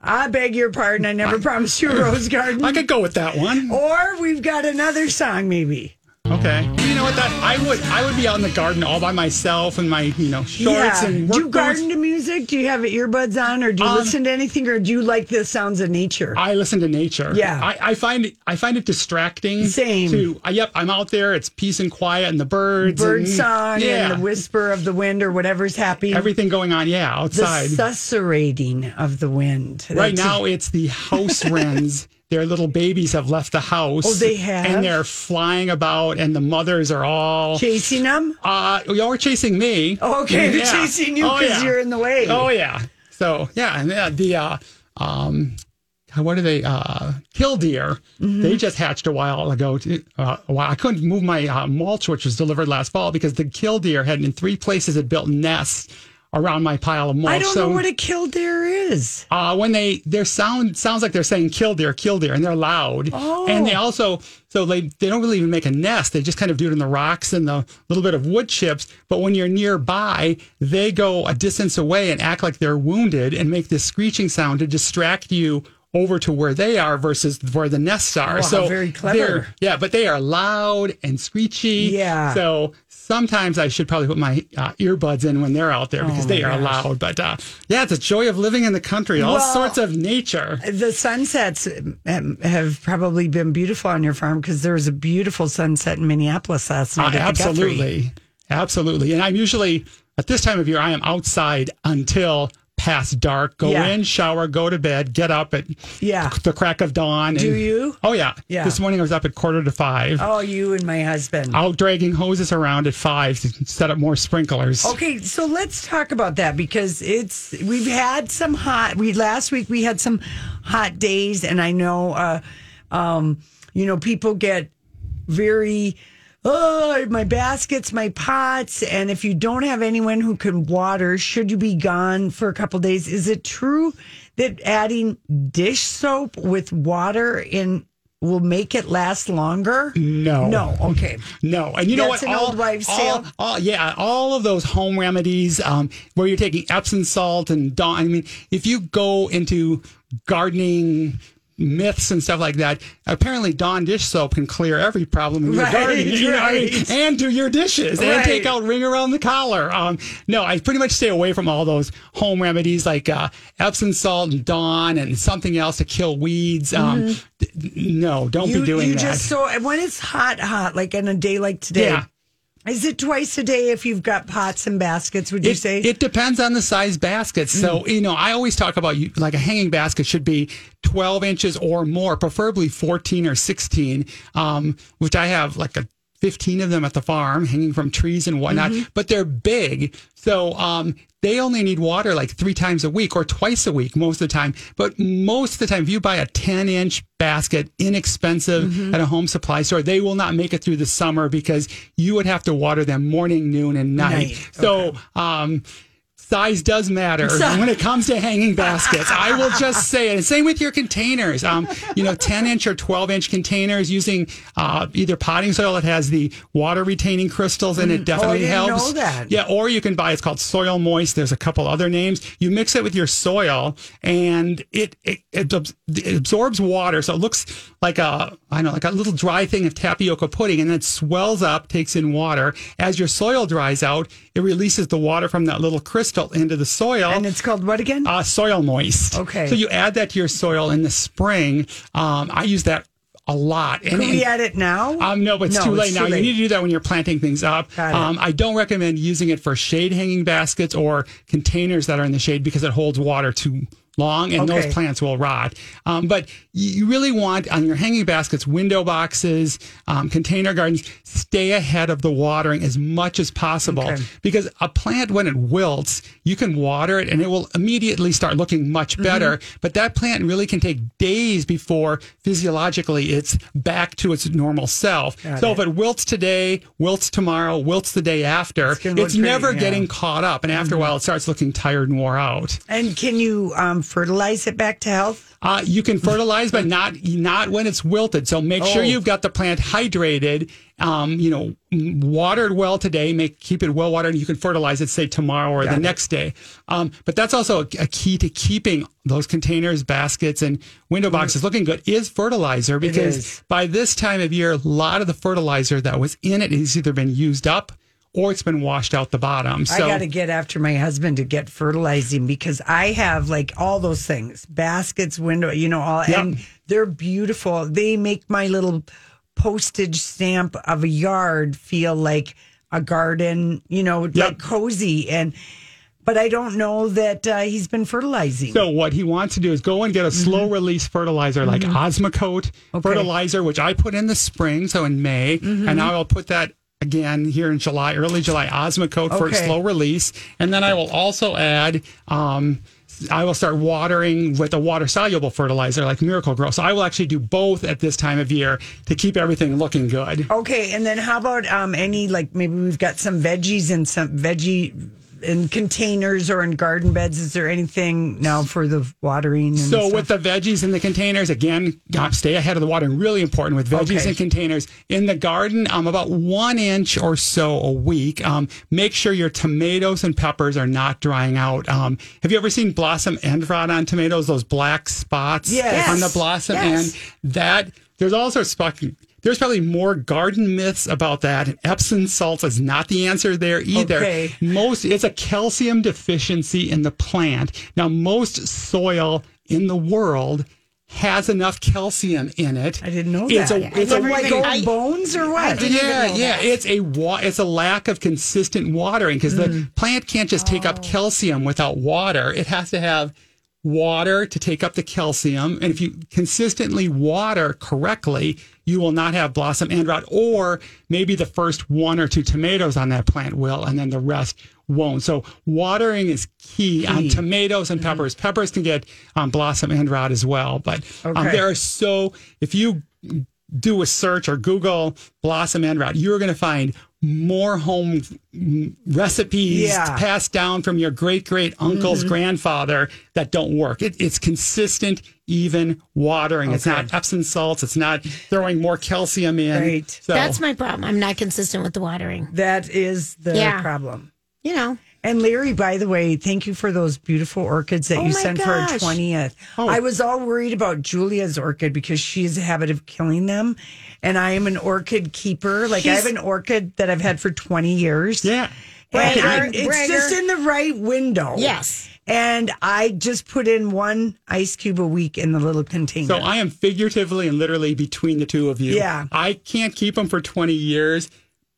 Speaker 3: I beg your pardon. I never promised you a Rose Garden.
Speaker 13: I could go with that one.
Speaker 3: Or we've got another song, maybe.
Speaker 13: Okay. You know what? That I would I would be out in the garden all by myself in my you know shorts and
Speaker 3: Do
Speaker 13: work
Speaker 3: you
Speaker 13: boots.
Speaker 3: garden to music? Do you have earbuds on, or do you
Speaker 13: Um,
Speaker 3: listen to anything, or do you like the sounds of nature?
Speaker 13: I listen to nature.
Speaker 3: Yeah.
Speaker 13: I, I find it I find it distracting.
Speaker 3: Same.
Speaker 13: To uh, yep, I'm out there. It's peace and quiet and the birds.
Speaker 3: Bird
Speaker 13: and,
Speaker 3: song
Speaker 13: Yeah.
Speaker 3: and the whisper of the wind, or whatever's happening.
Speaker 13: Everything going on. Yeah, outside.
Speaker 3: the susurrating of the wind.
Speaker 13: Right
Speaker 3: That's-
Speaker 13: now, it's the house [laughs] wrens. Their little babies have left the house.
Speaker 3: Oh, they have?
Speaker 13: and they're flying about, and the mothers are all
Speaker 3: chasing them.
Speaker 13: Uh, y'all were chasing me.
Speaker 3: Oh, okay, they're
Speaker 13: Yeah.
Speaker 3: chasing you
Speaker 13: Oh,
Speaker 3: because
Speaker 13: yeah.
Speaker 3: you're in the way.
Speaker 13: Oh yeah. So yeah, and uh, the uh, um, what are they? Uh, killdeer.
Speaker 3: Mm-hmm.
Speaker 13: They just hatched a while ago. To, uh, a while. I couldn't move my uh, mulch, which was delivered last fall, because the killdeer had in three places had built nests around my pile of mulch.
Speaker 3: I don't
Speaker 13: so,
Speaker 3: know what a killdeer is.
Speaker 13: uh, when they their sound sounds like they're saying killdeer, killdeer, and they're loud.
Speaker 3: Oh.
Speaker 13: And they also so they they don't really even make a nest. They just kind of do it in the rocks and the little bit of wood chips. But when you're nearby, they go a distance away and act like they're wounded and make this screeching sound to distract you over to where they are versus where the nests are. So
Speaker 3: very clever.
Speaker 13: Yeah, but they are loud and screechy.
Speaker 3: Yeah.
Speaker 13: So sometimes I should probably put my uh, earbuds in when they're out there because
Speaker 3: Oh,
Speaker 13: they are
Speaker 3: gosh.
Speaker 13: loud. But uh, yeah, it's a joy of living in the country. All
Speaker 3: Well,
Speaker 13: sorts of nature.
Speaker 3: The sunsets um, have probably been beautiful on your farm because there was a beautiful sunset in Minneapolis last
Speaker 13: Uh,
Speaker 3: night. Guthrie.
Speaker 13: absolutely, absolutely. And I'm usually at this time of year I am outside until past dark. Go
Speaker 3: Yeah.
Speaker 13: in, shower, go to bed, get up at
Speaker 3: Yeah.
Speaker 13: the crack of dawn.
Speaker 3: Do
Speaker 13: and-
Speaker 3: you?
Speaker 13: Oh yeah.
Speaker 3: Yeah.
Speaker 13: This morning I was up at quarter to five.
Speaker 3: Oh, you and my husband.
Speaker 13: Out dragging hoses around at five to set up more sprinklers.
Speaker 3: Okay, so let's talk about that because it's we've had some hot. We last week we had some hot days, and I know, uh, um, you know, people get very. Oh, my baskets, my pots, and if you don't have anyone who can water, should you be gone for a couple days? Is it true that adding dish soap with water in will make it last longer?
Speaker 13: No.
Speaker 3: No. Okay.
Speaker 13: No, and you know
Speaker 3: That's
Speaker 13: what?
Speaker 3: an old wives'
Speaker 13: all,
Speaker 3: tale.
Speaker 13: all- yeah, all of those home remedies um, where you're taking Epsom salt and Dawn. I mean, if you go into gardening myths and stuff like that, apparently Dawn dish soap can clear every problem in your
Speaker 3: Right,
Speaker 13: garden. You know,
Speaker 3: right.
Speaker 13: and do your dishes and take out ring around the collar. Um, no, I pretty much stay away from all those home remedies like uh, Epsom salt and Dawn and something else to kill weeds. Um, d- no, don't
Speaker 3: Mm-hmm. you,
Speaker 13: be doing
Speaker 3: you
Speaker 13: that.
Speaker 3: just so when it's hot, hot, like in a day like today.
Speaker 13: Yeah.
Speaker 3: Is it twice a day if you've got pots and baskets? Would you
Speaker 13: it,
Speaker 3: say?
Speaker 13: it depends on the size basket. So, you know, I always talk about you like a hanging basket should be 12 inches or more, preferably 14 or 16, um, which I have like a 15 of them at the farm hanging from trees and whatnot, but they're big. So, um, they only need water like three times a week or twice a week most of the time. But most of the time, if you buy a 10 inch basket, inexpensive at a home supply store, they will not make it through the summer because you would have to water them morning, noon, and night.
Speaker 3: Night,
Speaker 13: So, um, size does matter [laughs] when it comes to hanging baskets. I will just [laughs] say it. And same with your containers. Um, you know, 10 inch or 12 inch containers using uh, either potting soil that has the water retaining crystals in it definitely
Speaker 3: didn't
Speaker 13: helps.
Speaker 3: know that.
Speaker 13: Yeah, or you can buy it's called soil moist. There's a couple other names. You mix it with your soil and it it, it, it absorbs water. So it looks like a I don't know, like a little dry thing of tapioca pudding and then it swells up, takes in water. As your soil dries out, it releases the water from that little crystal into the soil.
Speaker 3: and it's called what again?
Speaker 13: Uh, soil moist.
Speaker 3: Okay.
Speaker 13: So you add that to your soil in the spring. Um, I use that a lot.
Speaker 3: Can we add it now?
Speaker 13: Um, no, but it's
Speaker 3: No,
Speaker 13: too
Speaker 3: it's
Speaker 13: late
Speaker 3: too
Speaker 13: now.
Speaker 3: late.
Speaker 13: You need to do that when you're planting things up. Um, I don't recommend using it for shade hanging baskets or containers that are in the shade because it holds water too long and
Speaker 3: Okay.
Speaker 13: those plants will rot. Um, but you really want on your hanging baskets, window boxes, um, container gardens, stay ahead of the watering as much as possible
Speaker 3: Okay.
Speaker 13: because a plant, when it wilts, you can water it and it will immediately start looking much
Speaker 3: Mm-hmm.
Speaker 13: better. But that plant really can take days before physiologically it's back to its normal self.
Speaker 3: Got
Speaker 13: so
Speaker 3: it.
Speaker 13: if it wilts today, wilts tomorrow, wilts the day after,
Speaker 3: It's
Speaker 13: it's,
Speaker 3: pretty,
Speaker 13: never
Speaker 3: yeah. Mm-hmm.
Speaker 13: getting caught up. And after a while, it starts looking tired and wore out.
Speaker 3: and can you um, fertilize it back to health?
Speaker 13: Uh, you can fertilize, but not not when it's wilted. So make sure
Speaker 3: Oh.
Speaker 13: you've got the plant hydrated. Um, you know, watered well today. Make keep it well watered, and you can fertilize it say tomorrow or the
Speaker 3: it.
Speaker 13: next day. Um, but that's also a, a key to keeping those containers, baskets, and window boxes looking good. Is fertilizer because
Speaker 3: is.
Speaker 13: by this time of year, a lot of the fertilizer that was in it has either been used up or it's been washed out the bottom. So
Speaker 3: I got to get after my husband to get fertilizing because I have like all those things baskets, window, you know, all,
Speaker 13: Yep.
Speaker 3: and they're beautiful. They make my little postage stamp of a yard feel like a garden, you know, like cozy. And, but I don't know that uh, he's been fertilizing.
Speaker 13: So what he wants to do is go and get a mm-hmm. slow release fertilizer like mm-hmm. Osmocote fertilizer, which I put in the spring, so in May, mm-hmm. and now I will put that again here in July, early July, Osmocote for slow release, and then I will also add. Um, I will start watering with a water soluble fertilizer like Miracle-Gro. So I will actually do both at this time of year to keep everything looking good.
Speaker 3: Okay, and then how about um any like maybe we've got some veggies and some veggie in containers or in garden beds. Is there anything now for the watering? And
Speaker 13: So
Speaker 3: stuff?
Speaker 13: with the veggies in the containers, again, stay ahead of the watering. Really important with veggies
Speaker 3: Okay.
Speaker 13: in containers. In the garden, um, about one inch or so a week. Um, make sure your tomatoes and peppers are not drying out. Um, have you ever seen blossom end rot on tomatoes? Those black spots
Speaker 3: Yes.
Speaker 13: on the blossom,
Speaker 3: Yes.
Speaker 13: and that there's all sorts of. There's probably more garden myths about that. Epsom salts is not the answer there either.
Speaker 3: Okay.
Speaker 13: Most it's a calcium deficiency in the plant. Now, most soil in the world has enough calcium in it.
Speaker 3: I didn't know
Speaker 13: it's
Speaker 3: that.
Speaker 13: A, it's a,
Speaker 3: like old bones or what?
Speaker 13: yeah, yeah. It's a wa- it's a lack of consistent watering because
Speaker 3: Mm.
Speaker 13: the plant can't just take
Speaker 3: Oh.
Speaker 13: up calcium without water. It has to have water to take up the calcium. And if you consistently water correctly, you will not have blossom end rot, or maybe the first one or two tomatoes on that plant will, and then the rest won't. So watering is key, on tomatoes and peppers. Peppers can get um, blossom end rot as well, but um, there are so if you do a search or Google blossom end rot, you're going to find more home recipes
Speaker 3: Yeah.
Speaker 13: passed down from your great great uncle's
Speaker 3: Mhm.
Speaker 13: grandfather that don't work. It, it's consistent, even watering. It's not Epsom salts. It's not throwing more calcium in.
Speaker 3: Right.
Speaker 13: So,
Speaker 4: That's my problem. I'm not consistent with the watering.
Speaker 3: That is the
Speaker 4: Yeah.
Speaker 3: problem.
Speaker 4: You know.
Speaker 3: And Larry, by the way, thank you for those beautiful orchids that
Speaker 4: Oh
Speaker 3: you sent for our
Speaker 4: gosh.
Speaker 3: 20th. I was all worried about Julia's orchid because she has a habit of killing them. And I am an orchid keeper. Like I have an orchid that I've had for 20 years.
Speaker 13: Yeah.
Speaker 3: And I'm- it's just in the right window.
Speaker 4: Yes.
Speaker 3: And I just put in one ice cube a week in the little container.
Speaker 13: So I am figuratively and literally between the two of you.
Speaker 3: Yeah.
Speaker 13: I can't keep them for 20 years,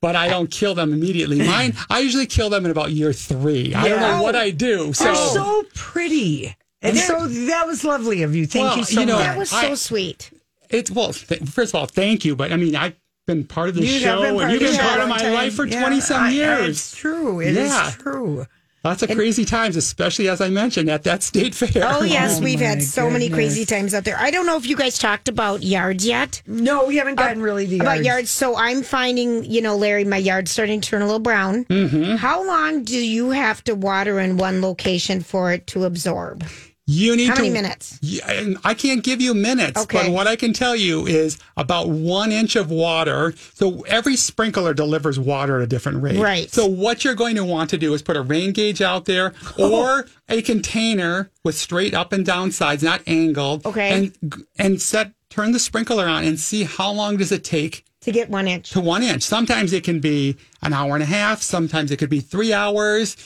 Speaker 13: but I don't kill them immediately. [laughs] Mine, I usually kill them in about year three. I don't know what I do. So,
Speaker 3: They're so pretty. And so that was lovely of you. Thank
Speaker 13: Well,
Speaker 3: you so
Speaker 13: you know,
Speaker 3: much.
Speaker 4: That was so
Speaker 13: I-
Speaker 4: sweet.
Speaker 13: it's, well, th- first of all, thank you. But I mean, I've been part of the
Speaker 3: You
Speaker 13: show and you've
Speaker 3: of
Speaker 13: been part of my
Speaker 3: long
Speaker 13: life for
Speaker 3: time.
Speaker 13: 20 some
Speaker 3: I- I-
Speaker 13: years.
Speaker 3: It's true. It is
Speaker 13: Yeah.
Speaker 3: true.
Speaker 13: Lots of crazy times, especially as I mentioned at that state fair.
Speaker 4: Oh [laughs] yes,
Speaker 3: Oh,
Speaker 4: we've had so many crazy times out there. I don't know if you guys talked about yards yet.
Speaker 3: No, we haven't gotten really the
Speaker 4: about
Speaker 3: yards.
Speaker 4: yards. So I'm finding, you know, Larry, my yard's starting to turn a little brown.
Speaker 13: Mm-hmm.
Speaker 4: How long do you have to water in one location for it to absorb?
Speaker 13: You need
Speaker 4: How
Speaker 13: to,
Speaker 4: many minutes?
Speaker 13: Yeah, I can't give you minutes,
Speaker 4: Okay.
Speaker 13: but what I can tell you is about one inch of water. So every sprinkler delivers water at a different rate.
Speaker 4: Right.
Speaker 13: So what you're going to want to do is put a rain gauge out there [laughs] oh. or a container with straight up and down sides, not angled.
Speaker 4: Okay.
Speaker 13: And and set turn the sprinkler on and see how long does it take
Speaker 4: To get one inch.
Speaker 13: to one inch. Sometimes it can be an hour and a half. Sometimes it could be three hours.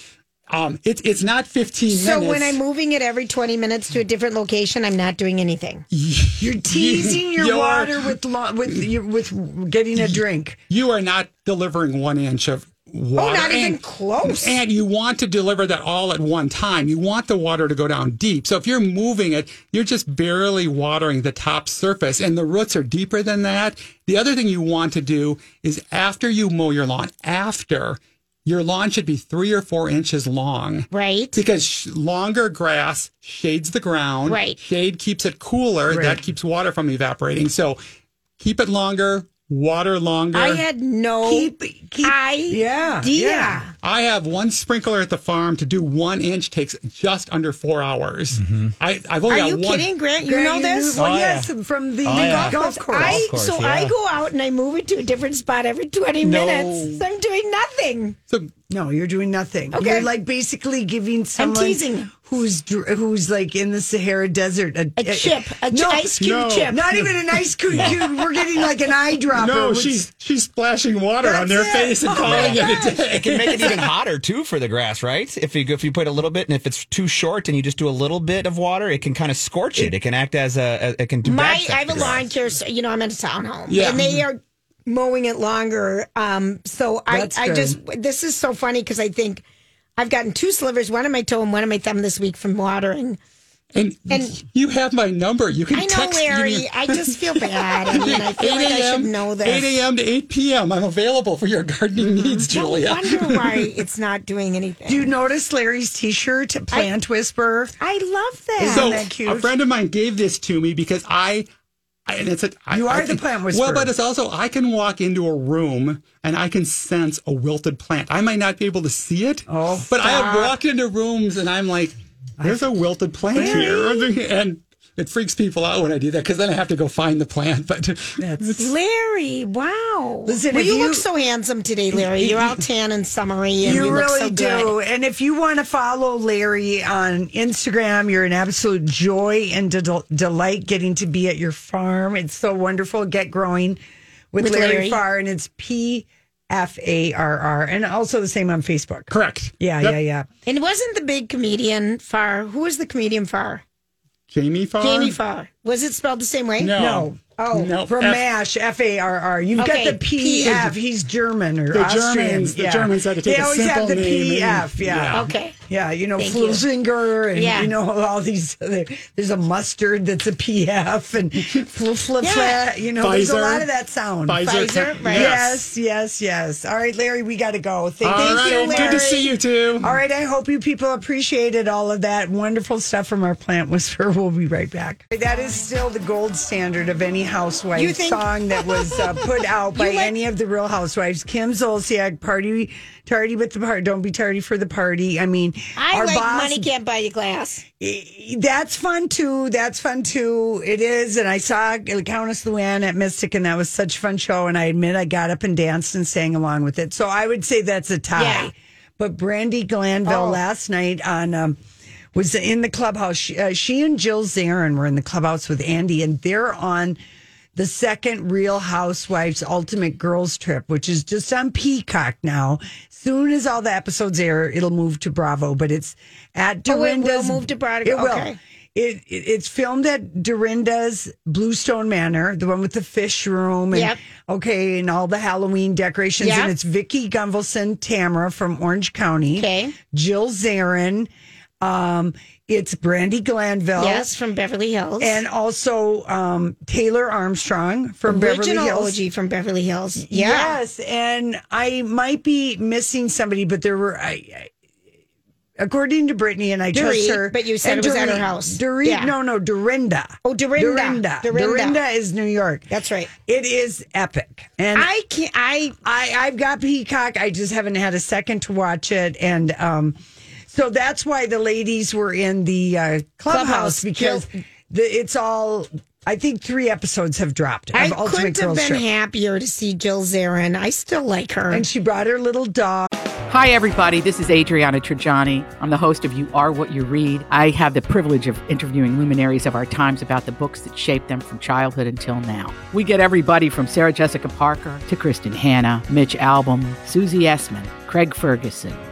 Speaker 13: Um, it's it's not 15
Speaker 4: So
Speaker 13: minutes.
Speaker 4: So when I'm moving it every 20 minutes to a different location, I'm not doing anything. [laughs]
Speaker 3: You're teasing your
Speaker 13: You're-
Speaker 3: water with lo- with with getting a drink.
Speaker 13: you are not delivering one inch of water.
Speaker 4: Oh, not even
Speaker 13: and-
Speaker 4: close.
Speaker 13: And you want to deliver that all at one time. You want the water to go down deep. So if you're moving it, you're just barely watering the top surface and the roots are deeper than that. The other thing you want to do is after you mow your lawn, after your lawn should be three or four inches long.
Speaker 4: Right.
Speaker 13: Because sh- longer grass shades the ground.
Speaker 4: Right.
Speaker 13: Shade keeps it cooler.
Speaker 3: Right.
Speaker 13: That keeps water from evaporating. So keep it longer, water longer.
Speaker 4: I had no
Speaker 3: Keep keep
Speaker 4: idea.
Speaker 3: yeah yeah.
Speaker 13: I have one sprinkler at the farm to do one inch takes just under four hours. Mm-hmm. I, I've only
Speaker 4: Are
Speaker 13: got
Speaker 4: you
Speaker 13: one.
Speaker 4: kidding, Grant? You
Speaker 3: Grant,
Speaker 4: know this?
Speaker 3: Well,
Speaker 2: Oh, yeah.
Speaker 3: yes, from the,
Speaker 2: Oh,
Speaker 3: the
Speaker 2: yeah.
Speaker 3: golf course.
Speaker 4: I,
Speaker 2: course,
Speaker 4: so
Speaker 2: yeah.
Speaker 4: I go out and I move it to a different spot every 20
Speaker 13: No.
Speaker 4: minutes. I'm doing nothing.
Speaker 13: So
Speaker 3: no, you're doing nothing.
Speaker 4: Okay.
Speaker 3: You're like basically giving someone I'm
Speaker 4: teasing.
Speaker 3: Who's who's like in the Sahara Desert a,
Speaker 4: A chip, a
Speaker 3: no,
Speaker 4: ice cube
Speaker 13: no.
Speaker 4: chip.
Speaker 3: Not even an ice cube. cube. We're getting like an eyedropper.
Speaker 13: no,
Speaker 3: which-
Speaker 13: she's she's splashing water on their
Speaker 3: it.
Speaker 13: face and
Speaker 3: Oh
Speaker 13: calling it a day.
Speaker 2: It can make it even [laughs] hotter too for the grass, right? If you if you put a little bit, and if it's too short, and you just do a little bit of water, it can kind of scorch it. It can act as a, a it can do
Speaker 4: My,
Speaker 2: bad
Speaker 4: I have a lawn care, so, you know, I'm in a townhome.
Speaker 13: Yeah.
Speaker 4: And they are mowing it longer. Um, so I, I
Speaker 3: good.
Speaker 4: just, this is so funny because I think I've gotten two slivers, one on my toe and one on my thumb this week from watering.
Speaker 13: And,
Speaker 4: And-
Speaker 13: you have my number. You can
Speaker 4: I know,
Speaker 13: text
Speaker 4: Larry.
Speaker 13: me.
Speaker 4: I just feel [laughs] bad. I mean, I feel like I should know this.
Speaker 13: 8 a.m. to 8 p.m. I'm available for your gardening mm-hmm. needs,
Speaker 4: No
Speaker 13: Julia.
Speaker 4: I wonder [laughs] why it's not doing anything.
Speaker 3: Do you notice Larry's T-shirt, Plant Whisperer?
Speaker 4: I love that.
Speaker 3: Isn't
Speaker 13: so
Speaker 3: that cute?
Speaker 13: a friend of mine gave this to me because I, I and it's a I-
Speaker 3: You
Speaker 13: I
Speaker 3: are the plant whisperer.
Speaker 13: Well, but it's also I can walk into a room and I can sense a wilted plant. I might not be able to see it.
Speaker 3: Oh,
Speaker 13: but I have walked into rooms and I'm like, there's a wilted plant here, [laughs] and it freaks people out when I do that because then I have to go find the plant. But
Speaker 3: That's
Speaker 4: Larry, wow.
Speaker 3: Listen,
Speaker 4: well, you,
Speaker 3: you-
Speaker 4: look so handsome today, Larry. You're all tan and summery, and you,
Speaker 3: you
Speaker 4: look
Speaker 3: really
Speaker 4: so
Speaker 3: do.
Speaker 4: good.
Speaker 3: And if you want to follow Larry on Instagram, you're an absolute joy and de- delight getting to be at your farm. It's so wonderful. Get growing with,
Speaker 4: With
Speaker 3: Larry,
Speaker 4: Larry.
Speaker 3: Pfarr, and it's P F A R R, and also the same on Facebook.
Speaker 13: correct.
Speaker 3: Yeah,
Speaker 13: Yep.
Speaker 3: yeah, yeah.
Speaker 4: And wasn't the big comedian Far? Who was the comedian Far?
Speaker 13: Jamie Farr.
Speaker 4: Jamie Farr. Was it spelled the same way?
Speaker 13: No.
Speaker 3: No. Oh,
Speaker 13: No,
Speaker 3: from
Speaker 13: F-
Speaker 3: MASH, F A R R. You've
Speaker 4: Okay,
Speaker 3: got the
Speaker 4: P-
Speaker 3: PF. He's German or
Speaker 13: The
Speaker 3: Austrian.
Speaker 13: Germans- the Germans had to take
Speaker 3: They
Speaker 13: a
Speaker 3: always have the
Speaker 13: name and-
Speaker 3: PF. Yeah.
Speaker 13: Yeah.
Speaker 4: Okay.
Speaker 3: Yeah, you know,
Speaker 4: Thank you.
Speaker 3: And
Speaker 4: Yeah.
Speaker 3: you know all these. Other, there's a mustard that's a P F, and fl- fl-
Speaker 4: Yeah.
Speaker 3: you know, there's a lot of that sound.
Speaker 13: Pfizer,
Speaker 4: Pfizer, right.
Speaker 3: Yes, yes, yes. All right, Larry, we got to go. Thank,
Speaker 13: All
Speaker 3: thank
Speaker 13: right,
Speaker 3: you, Larry.
Speaker 13: good to see you too.
Speaker 3: All right, I hope you people appreciated all of that wonderful stuff from our plant whisperer. We'll be right back. That is still the gold standard of any housewife
Speaker 4: think-
Speaker 3: song that was uh, put [laughs] out by
Speaker 4: like-
Speaker 3: any of the Real Housewives. Kim Zolciak, party tardy with the party. Don't be tardy for the party. I mean,
Speaker 4: I
Speaker 3: our
Speaker 4: like
Speaker 3: boss.
Speaker 4: money can't buy you class.
Speaker 3: That's fun too. That's fun too. It is. And I saw Countess Luann at Mystic, and that was such a fun show. And I admit I got up and danced and sang along with it. So I would say that's a tie.
Speaker 4: Yeah.
Speaker 3: But Brandi Glanville
Speaker 4: Oh.
Speaker 3: last night on um, was in the clubhouse. She, uh, she and Jill Zarin were in the clubhouse with Andy, and they're on the second Real Housewives Ultimate Girls Trip, which is just on Peacock now. Soon as all the episodes air, it'll move to Bravo, but it's at
Speaker 4: Oh, it will move to Bravo?
Speaker 3: It will.
Speaker 4: Okay.
Speaker 3: It, it it's filmed at Dorinda's Bluestone Manor, the one with the fish room, and
Speaker 4: Yep.
Speaker 3: okay, and all the Halloween decorations.
Speaker 4: Yep.
Speaker 3: And it's Vicki Gunvalson Tamara from Orange County.
Speaker 4: Okay.
Speaker 3: Jill Zarin. Um, it's Brandi Glanville.
Speaker 4: Yes, from Beverly Hills.
Speaker 3: And also um, Taylor Armstrong from Beverly
Speaker 4: Original
Speaker 3: Hills.
Speaker 4: OG from Beverly Hills. Yeah.
Speaker 3: Yes, and I might be missing somebody, but there were. I, I, according to Brittany, and I trust her.
Speaker 4: but you said
Speaker 3: and
Speaker 4: it was at her
Speaker 3: Dorit-
Speaker 4: house.
Speaker 3: Dorit,
Speaker 4: Yeah.
Speaker 3: no, no, Dorinda.
Speaker 4: Oh, Dorinda.
Speaker 3: Dorinda.
Speaker 4: Dorinda.
Speaker 3: Dorinda is New York.
Speaker 4: That's right.
Speaker 3: It is epic, and
Speaker 4: I can't. I
Speaker 3: I I've got Peacock. I just haven't had a second to watch it, and um, so that's why the ladies were in the uh, clubhouse,
Speaker 4: Clubhouse,
Speaker 3: because the, it's all. I think three episodes have dropped.
Speaker 4: I
Speaker 3: of Ultimate
Speaker 4: couldn't have
Speaker 3: Girls
Speaker 4: been
Speaker 3: Trip.
Speaker 4: happier to see Jill Zarin. I still like her.
Speaker 3: And she brought her little dog.
Speaker 14: Hi, everybody. This is Adriana Trigiani. I'm the host of You Are What You Read. I have the privilege of interviewing luminaries of our times about the books that shaped them from childhood until now. We get everybody from Sarah Jessica Parker to Kristin Hannah, Mitch Albom, Susie Essman, Craig Ferguson,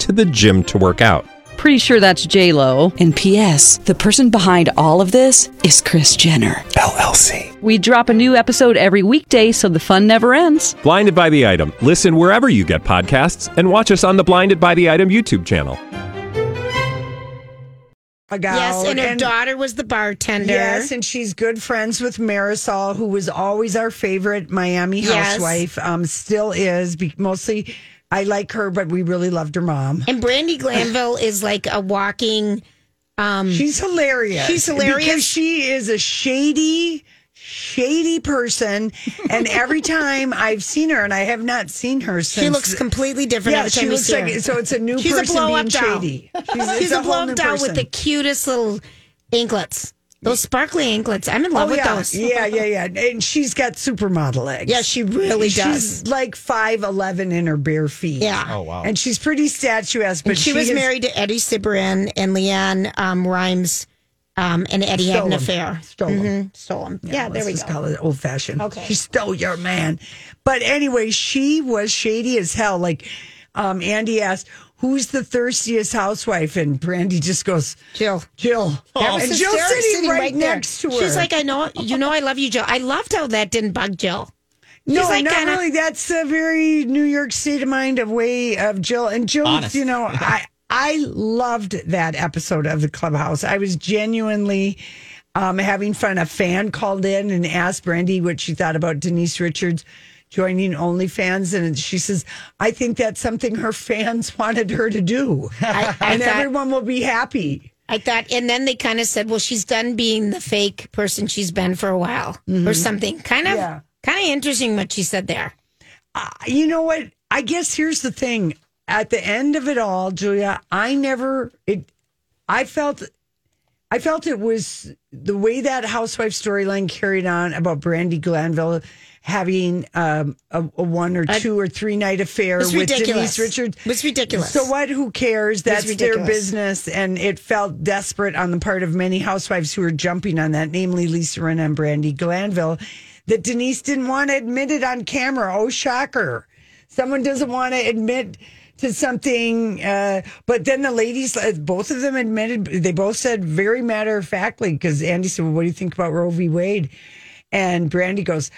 Speaker 15: to the gym to work out.
Speaker 16: Pretty sure that's J Lo.
Speaker 17: And P.S. The person behind all of this is Kris Jenner
Speaker 15: LLC.
Speaker 16: We drop a new episode every weekday, so the fun never ends.
Speaker 15: Blinded by the item. Listen wherever you get podcasts, and watch us on the Blinded by the Item YouTube channel.
Speaker 4: yes, and her
Speaker 3: and-
Speaker 4: daughter was the bartender.
Speaker 3: Yes, and she's good friends with Marysol, who was always our favorite Miami
Speaker 4: Yes.
Speaker 3: housewife. Um, still is. Be- mostly, I like her, but we really loved her mom.
Speaker 4: And Brandi Glanville [laughs] is like a walking. Um,
Speaker 3: She's hilarious.
Speaker 4: She's hilarious.
Speaker 3: because she is a shady, shady person. and every [laughs] time I've seen her, and I have not seen her since,
Speaker 4: She looks completely different
Speaker 3: Yeah,
Speaker 4: every
Speaker 3: she looks like
Speaker 4: her.
Speaker 3: so. It's a new
Speaker 4: She's
Speaker 3: person
Speaker 4: a blow
Speaker 3: being
Speaker 4: up doll.
Speaker 3: shady.
Speaker 4: She's,
Speaker 3: it's
Speaker 4: a
Speaker 3: whole
Speaker 4: blow up doll
Speaker 3: person.
Speaker 4: with the cutest little anklets. Those sparkly anklets. I'm in love
Speaker 3: Oh,
Speaker 4: with
Speaker 3: yeah.
Speaker 4: those.
Speaker 3: Yeah, yeah, yeah. And she's got supermodel legs.
Speaker 4: Yeah, she really
Speaker 3: she's
Speaker 4: does.
Speaker 3: like five eleven in her bare feet.
Speaker 4: Yeah.
Speaker 15: Oh, wow.
Speaker 3: And she's pretty statuesque, but
Speaker 4: And she, was
Speaker 3: has-
Speaker 4: married to Eddie Cibrian and LeAnn um, Rimes, um, and Eddie had an
Speaker 3: him.
Speaker 4: affair.
Speaker 3: Stole him.
Speaker 4: Mhm, Stole him. Yeah, there we
Speaker 3: just
Speaker 4: go.
Speaker 3: call it old fashioned.
Speaker 4: Okay.
Speaker 3: She stole your man. But anyway, she was shady as hell. Like um, Andy asked, Who's the thirstiest housewife? And Brandi just goes,
Speaker 4: Jill.
Speaker 3: Jill. and
Speaker 4: It's
Speaker 3: Jill's
Speaker 4: hysterical
Speaker 3: sitting, right,
Speaker 4: there.
Speaker 3: next to her.
Speaker 4: She's like, I know, you know, I love you, Jill. I loved how that didn't bug Jill.
Speaker 3: No,
Speaker 4: She's like
Speaker 3: not
Speaker 4: kinda-
Speaker 3: really. That's a very New York state of mind of way of Jill. And Jill,
Speaker 2: Honest.
Speaker 3: you know, [laughs] I I loved that episode of the clubhouse. I was genuinely um, having fun. A fan called in and asked Brandi what she thought about Denise Richards joining OnlyFans, and she says, "I think that's something her fans [laughs] wanted her to do,
Speaker 4: I
Speaker 3: and
Speaker 4: thought-
Speaker 3: everyone will be happy."
Speaker 4: I thought, and then they kind of said, "Well, she's done being the fake person she's been for a while, or something." Kind of,
Speaker 3: Mm-hmm. Yeah.
Speaker 4: kind of interesting what she said there.
Speaker 3: Uh, you know what? I guess here's the thing. At the end of it all, Julia, I never it. I felt I felt it was the way that housewife storyline carried on about Brandi Glanville having um, a, a one or two or three night affair with
Speaker 4: ridiculous.
Speaker 3: Denise Richards.
Speaker 4: It's ridiculous.
Speaker 3: So what? Who cares? That's their business, and it felt desperate on the part of many housewives who were jumping on that, namely Lisa Rinna and Brandi Glanville, that Denise didn't want to admit it on camera. Oh, shocker! Someone doesn't want to admit to something, uh, but then the ladies, uh, both of them admitted. They both said very matter of factly because Andy said, "Well, what do you think about Roe v. Wade?" And Brandi goes,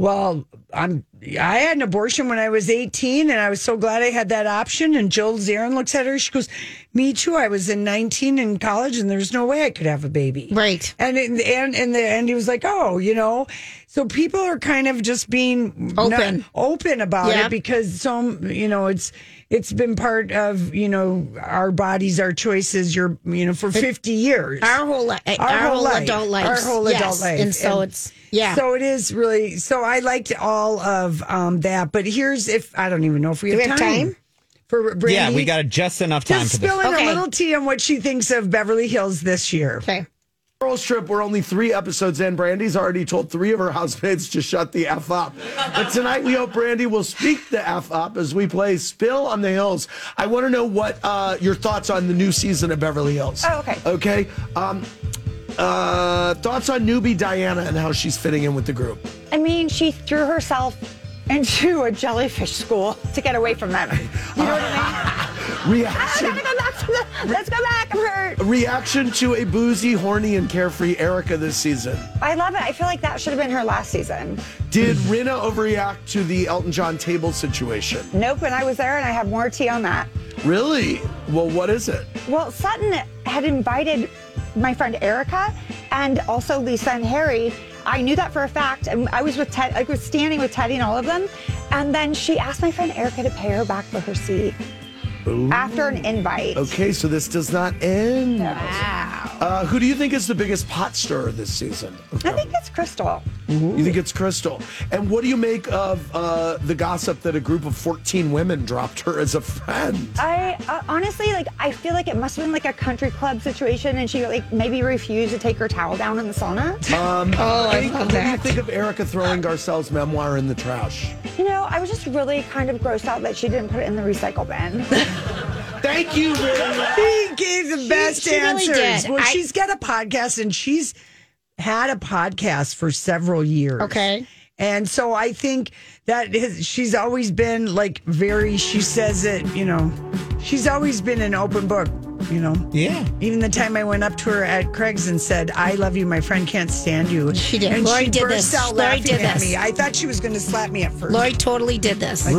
Speaker 3: "Well, I'm I had an abortion when I was 18, and I was so glad I had that option." And Jill Zarin looks at her. She goes, "Me too. I was in 19 in college, and there's no way I could have a baby."
Speaker 4: Right.
Speaker 3: And in the end, and the end, he was like, "Oh, you know." So people are kind of just being
Speaker 4: Open.
Speaker 3: open about
Speaker 4: Yep.
Speaker 3: it because some, you know, it's it's been part of you know our bodies, our choices. Your you know for 50 years,
Speaker 4: Our whole li- eh, our whole adult lives.
Speaker 3: our whole
Speaker 4: Yes.
Speaker 3: adult life,
Speaker 4: And so it's- yeah.
Speaker 3: So it is really. So I liked all of um that, but here's if I don't even know if we
Speaker 4: Do
Speaker 3: have,
Speaker 4: we have
Speaker 3: time.
Speaker 4: time?
Speaker 3: For Brandi,
Speaker 2: Yeah, we got just enough time
Speaker 3: just
Speaker 2: for this.
Speaker 3: spilling
Speaker 4: Okay.
Speaker 3: a little tea on what she thinks of Beverly Hills this year.
Speaker 4: Okay.
Speaker 18: Girls Trip, we're only three episodes in. Brandi's already told three of her housemates to shut the F up. But tonight we hope Brandi will speak the F up as we play Spill on the Hills. I want to know what uh, your thoughts on the new season of Beverly Hills.
Speaker 19: Oh, okay.
Speaker 18: Okay. Um, uh, thoughts on newbie Diana and how she's fitting in with the group.
Speaker 19: I mean, she threw herself into [laughs] a jellyfish school to get away from them. You know what I mean? [laughs]
Speaker 18: Reaction.
Speaker 19: I gotta go back to the, let's go back. I'm hurt.
Speaker 18: Reaction to a boozy, horny, and carefree Erika this season.
Speaker 19: I love it. I feel like that should have been her last season.
Speaker 18: Did Rinna overreact to the Elton John table situation?
Speaker 19: Nope, and I was there and I have more tea on that.
Speaker 18: Really? Well, what is it?
Speaker 19: Well, Sutton had invited my friend Erica and also Lisa and Harry. I knew that for a fact, and I was with Ted. I was standing with Teddy and all of them, and then she asked my friend Erica to pay her back for her seat after an invite.
Speaker 18: Okay, so this does not end.
Speaker 19: Wow.
Speaker 18: Uh, who do you think is the biggest pot stirrer this season?
Speaker 19: I think Crystal.
Speaker 18: You think it's Crystal? And what do you make of uh, the gossip that a group of 14 women dropped her as a friend?
Speaker 19: I uh, honestly like. I feel like it must have been like a country club situation, and she like maybe refused to take her towel down in the sauna.
Speaker 18: Um, [laughs]
Speaker 19: Oh, I
Speaker 18: any-
Speaker 19: love
Speaker 18: what do you
Speaker 19: that.
Speaker 18: think of Erika throwing Garcelle's memoir in the trash?
Speaker 19: You know, I was just really kind of grossed out that she didn't put it in the recycle bin. [laughs]
Speaker 18: Thank you,
Speaker 3: He gave the
Speaker 19: She-
Speaker 3: best
Speaker 19: she really
Speaker 3: answers.
Speaker 19: did.
Speaker 3: Well,
Speaker 19: I-
Speaker 3: she's got a podcast and she's had a podcast for several years.
Speaker 4: Okay.
Speaker 3: And so I think that his, she's always been like very, she says it, you know, she's always been an open book, you know.
Speaker 2: Yeah.
Speaker 3: Even the time I went up to her at Craig's and said, I love you, my friend can't stand you.
Speaker 4: She did.
Speaker 3: And
Speaker 4: Lori
Speaker 3: she
Speaker 4: did
Speaker 3: burst
Speaker 4: this.
Speaker 3: out
Speaker 4: Lori
Speaker 3: laughing
Speaker 4: did
Speaker 3: at
Speaker 4: this.
Speaker 3: me. I thought she was going to slap me at first.
Speaker 4: Lori totally did this.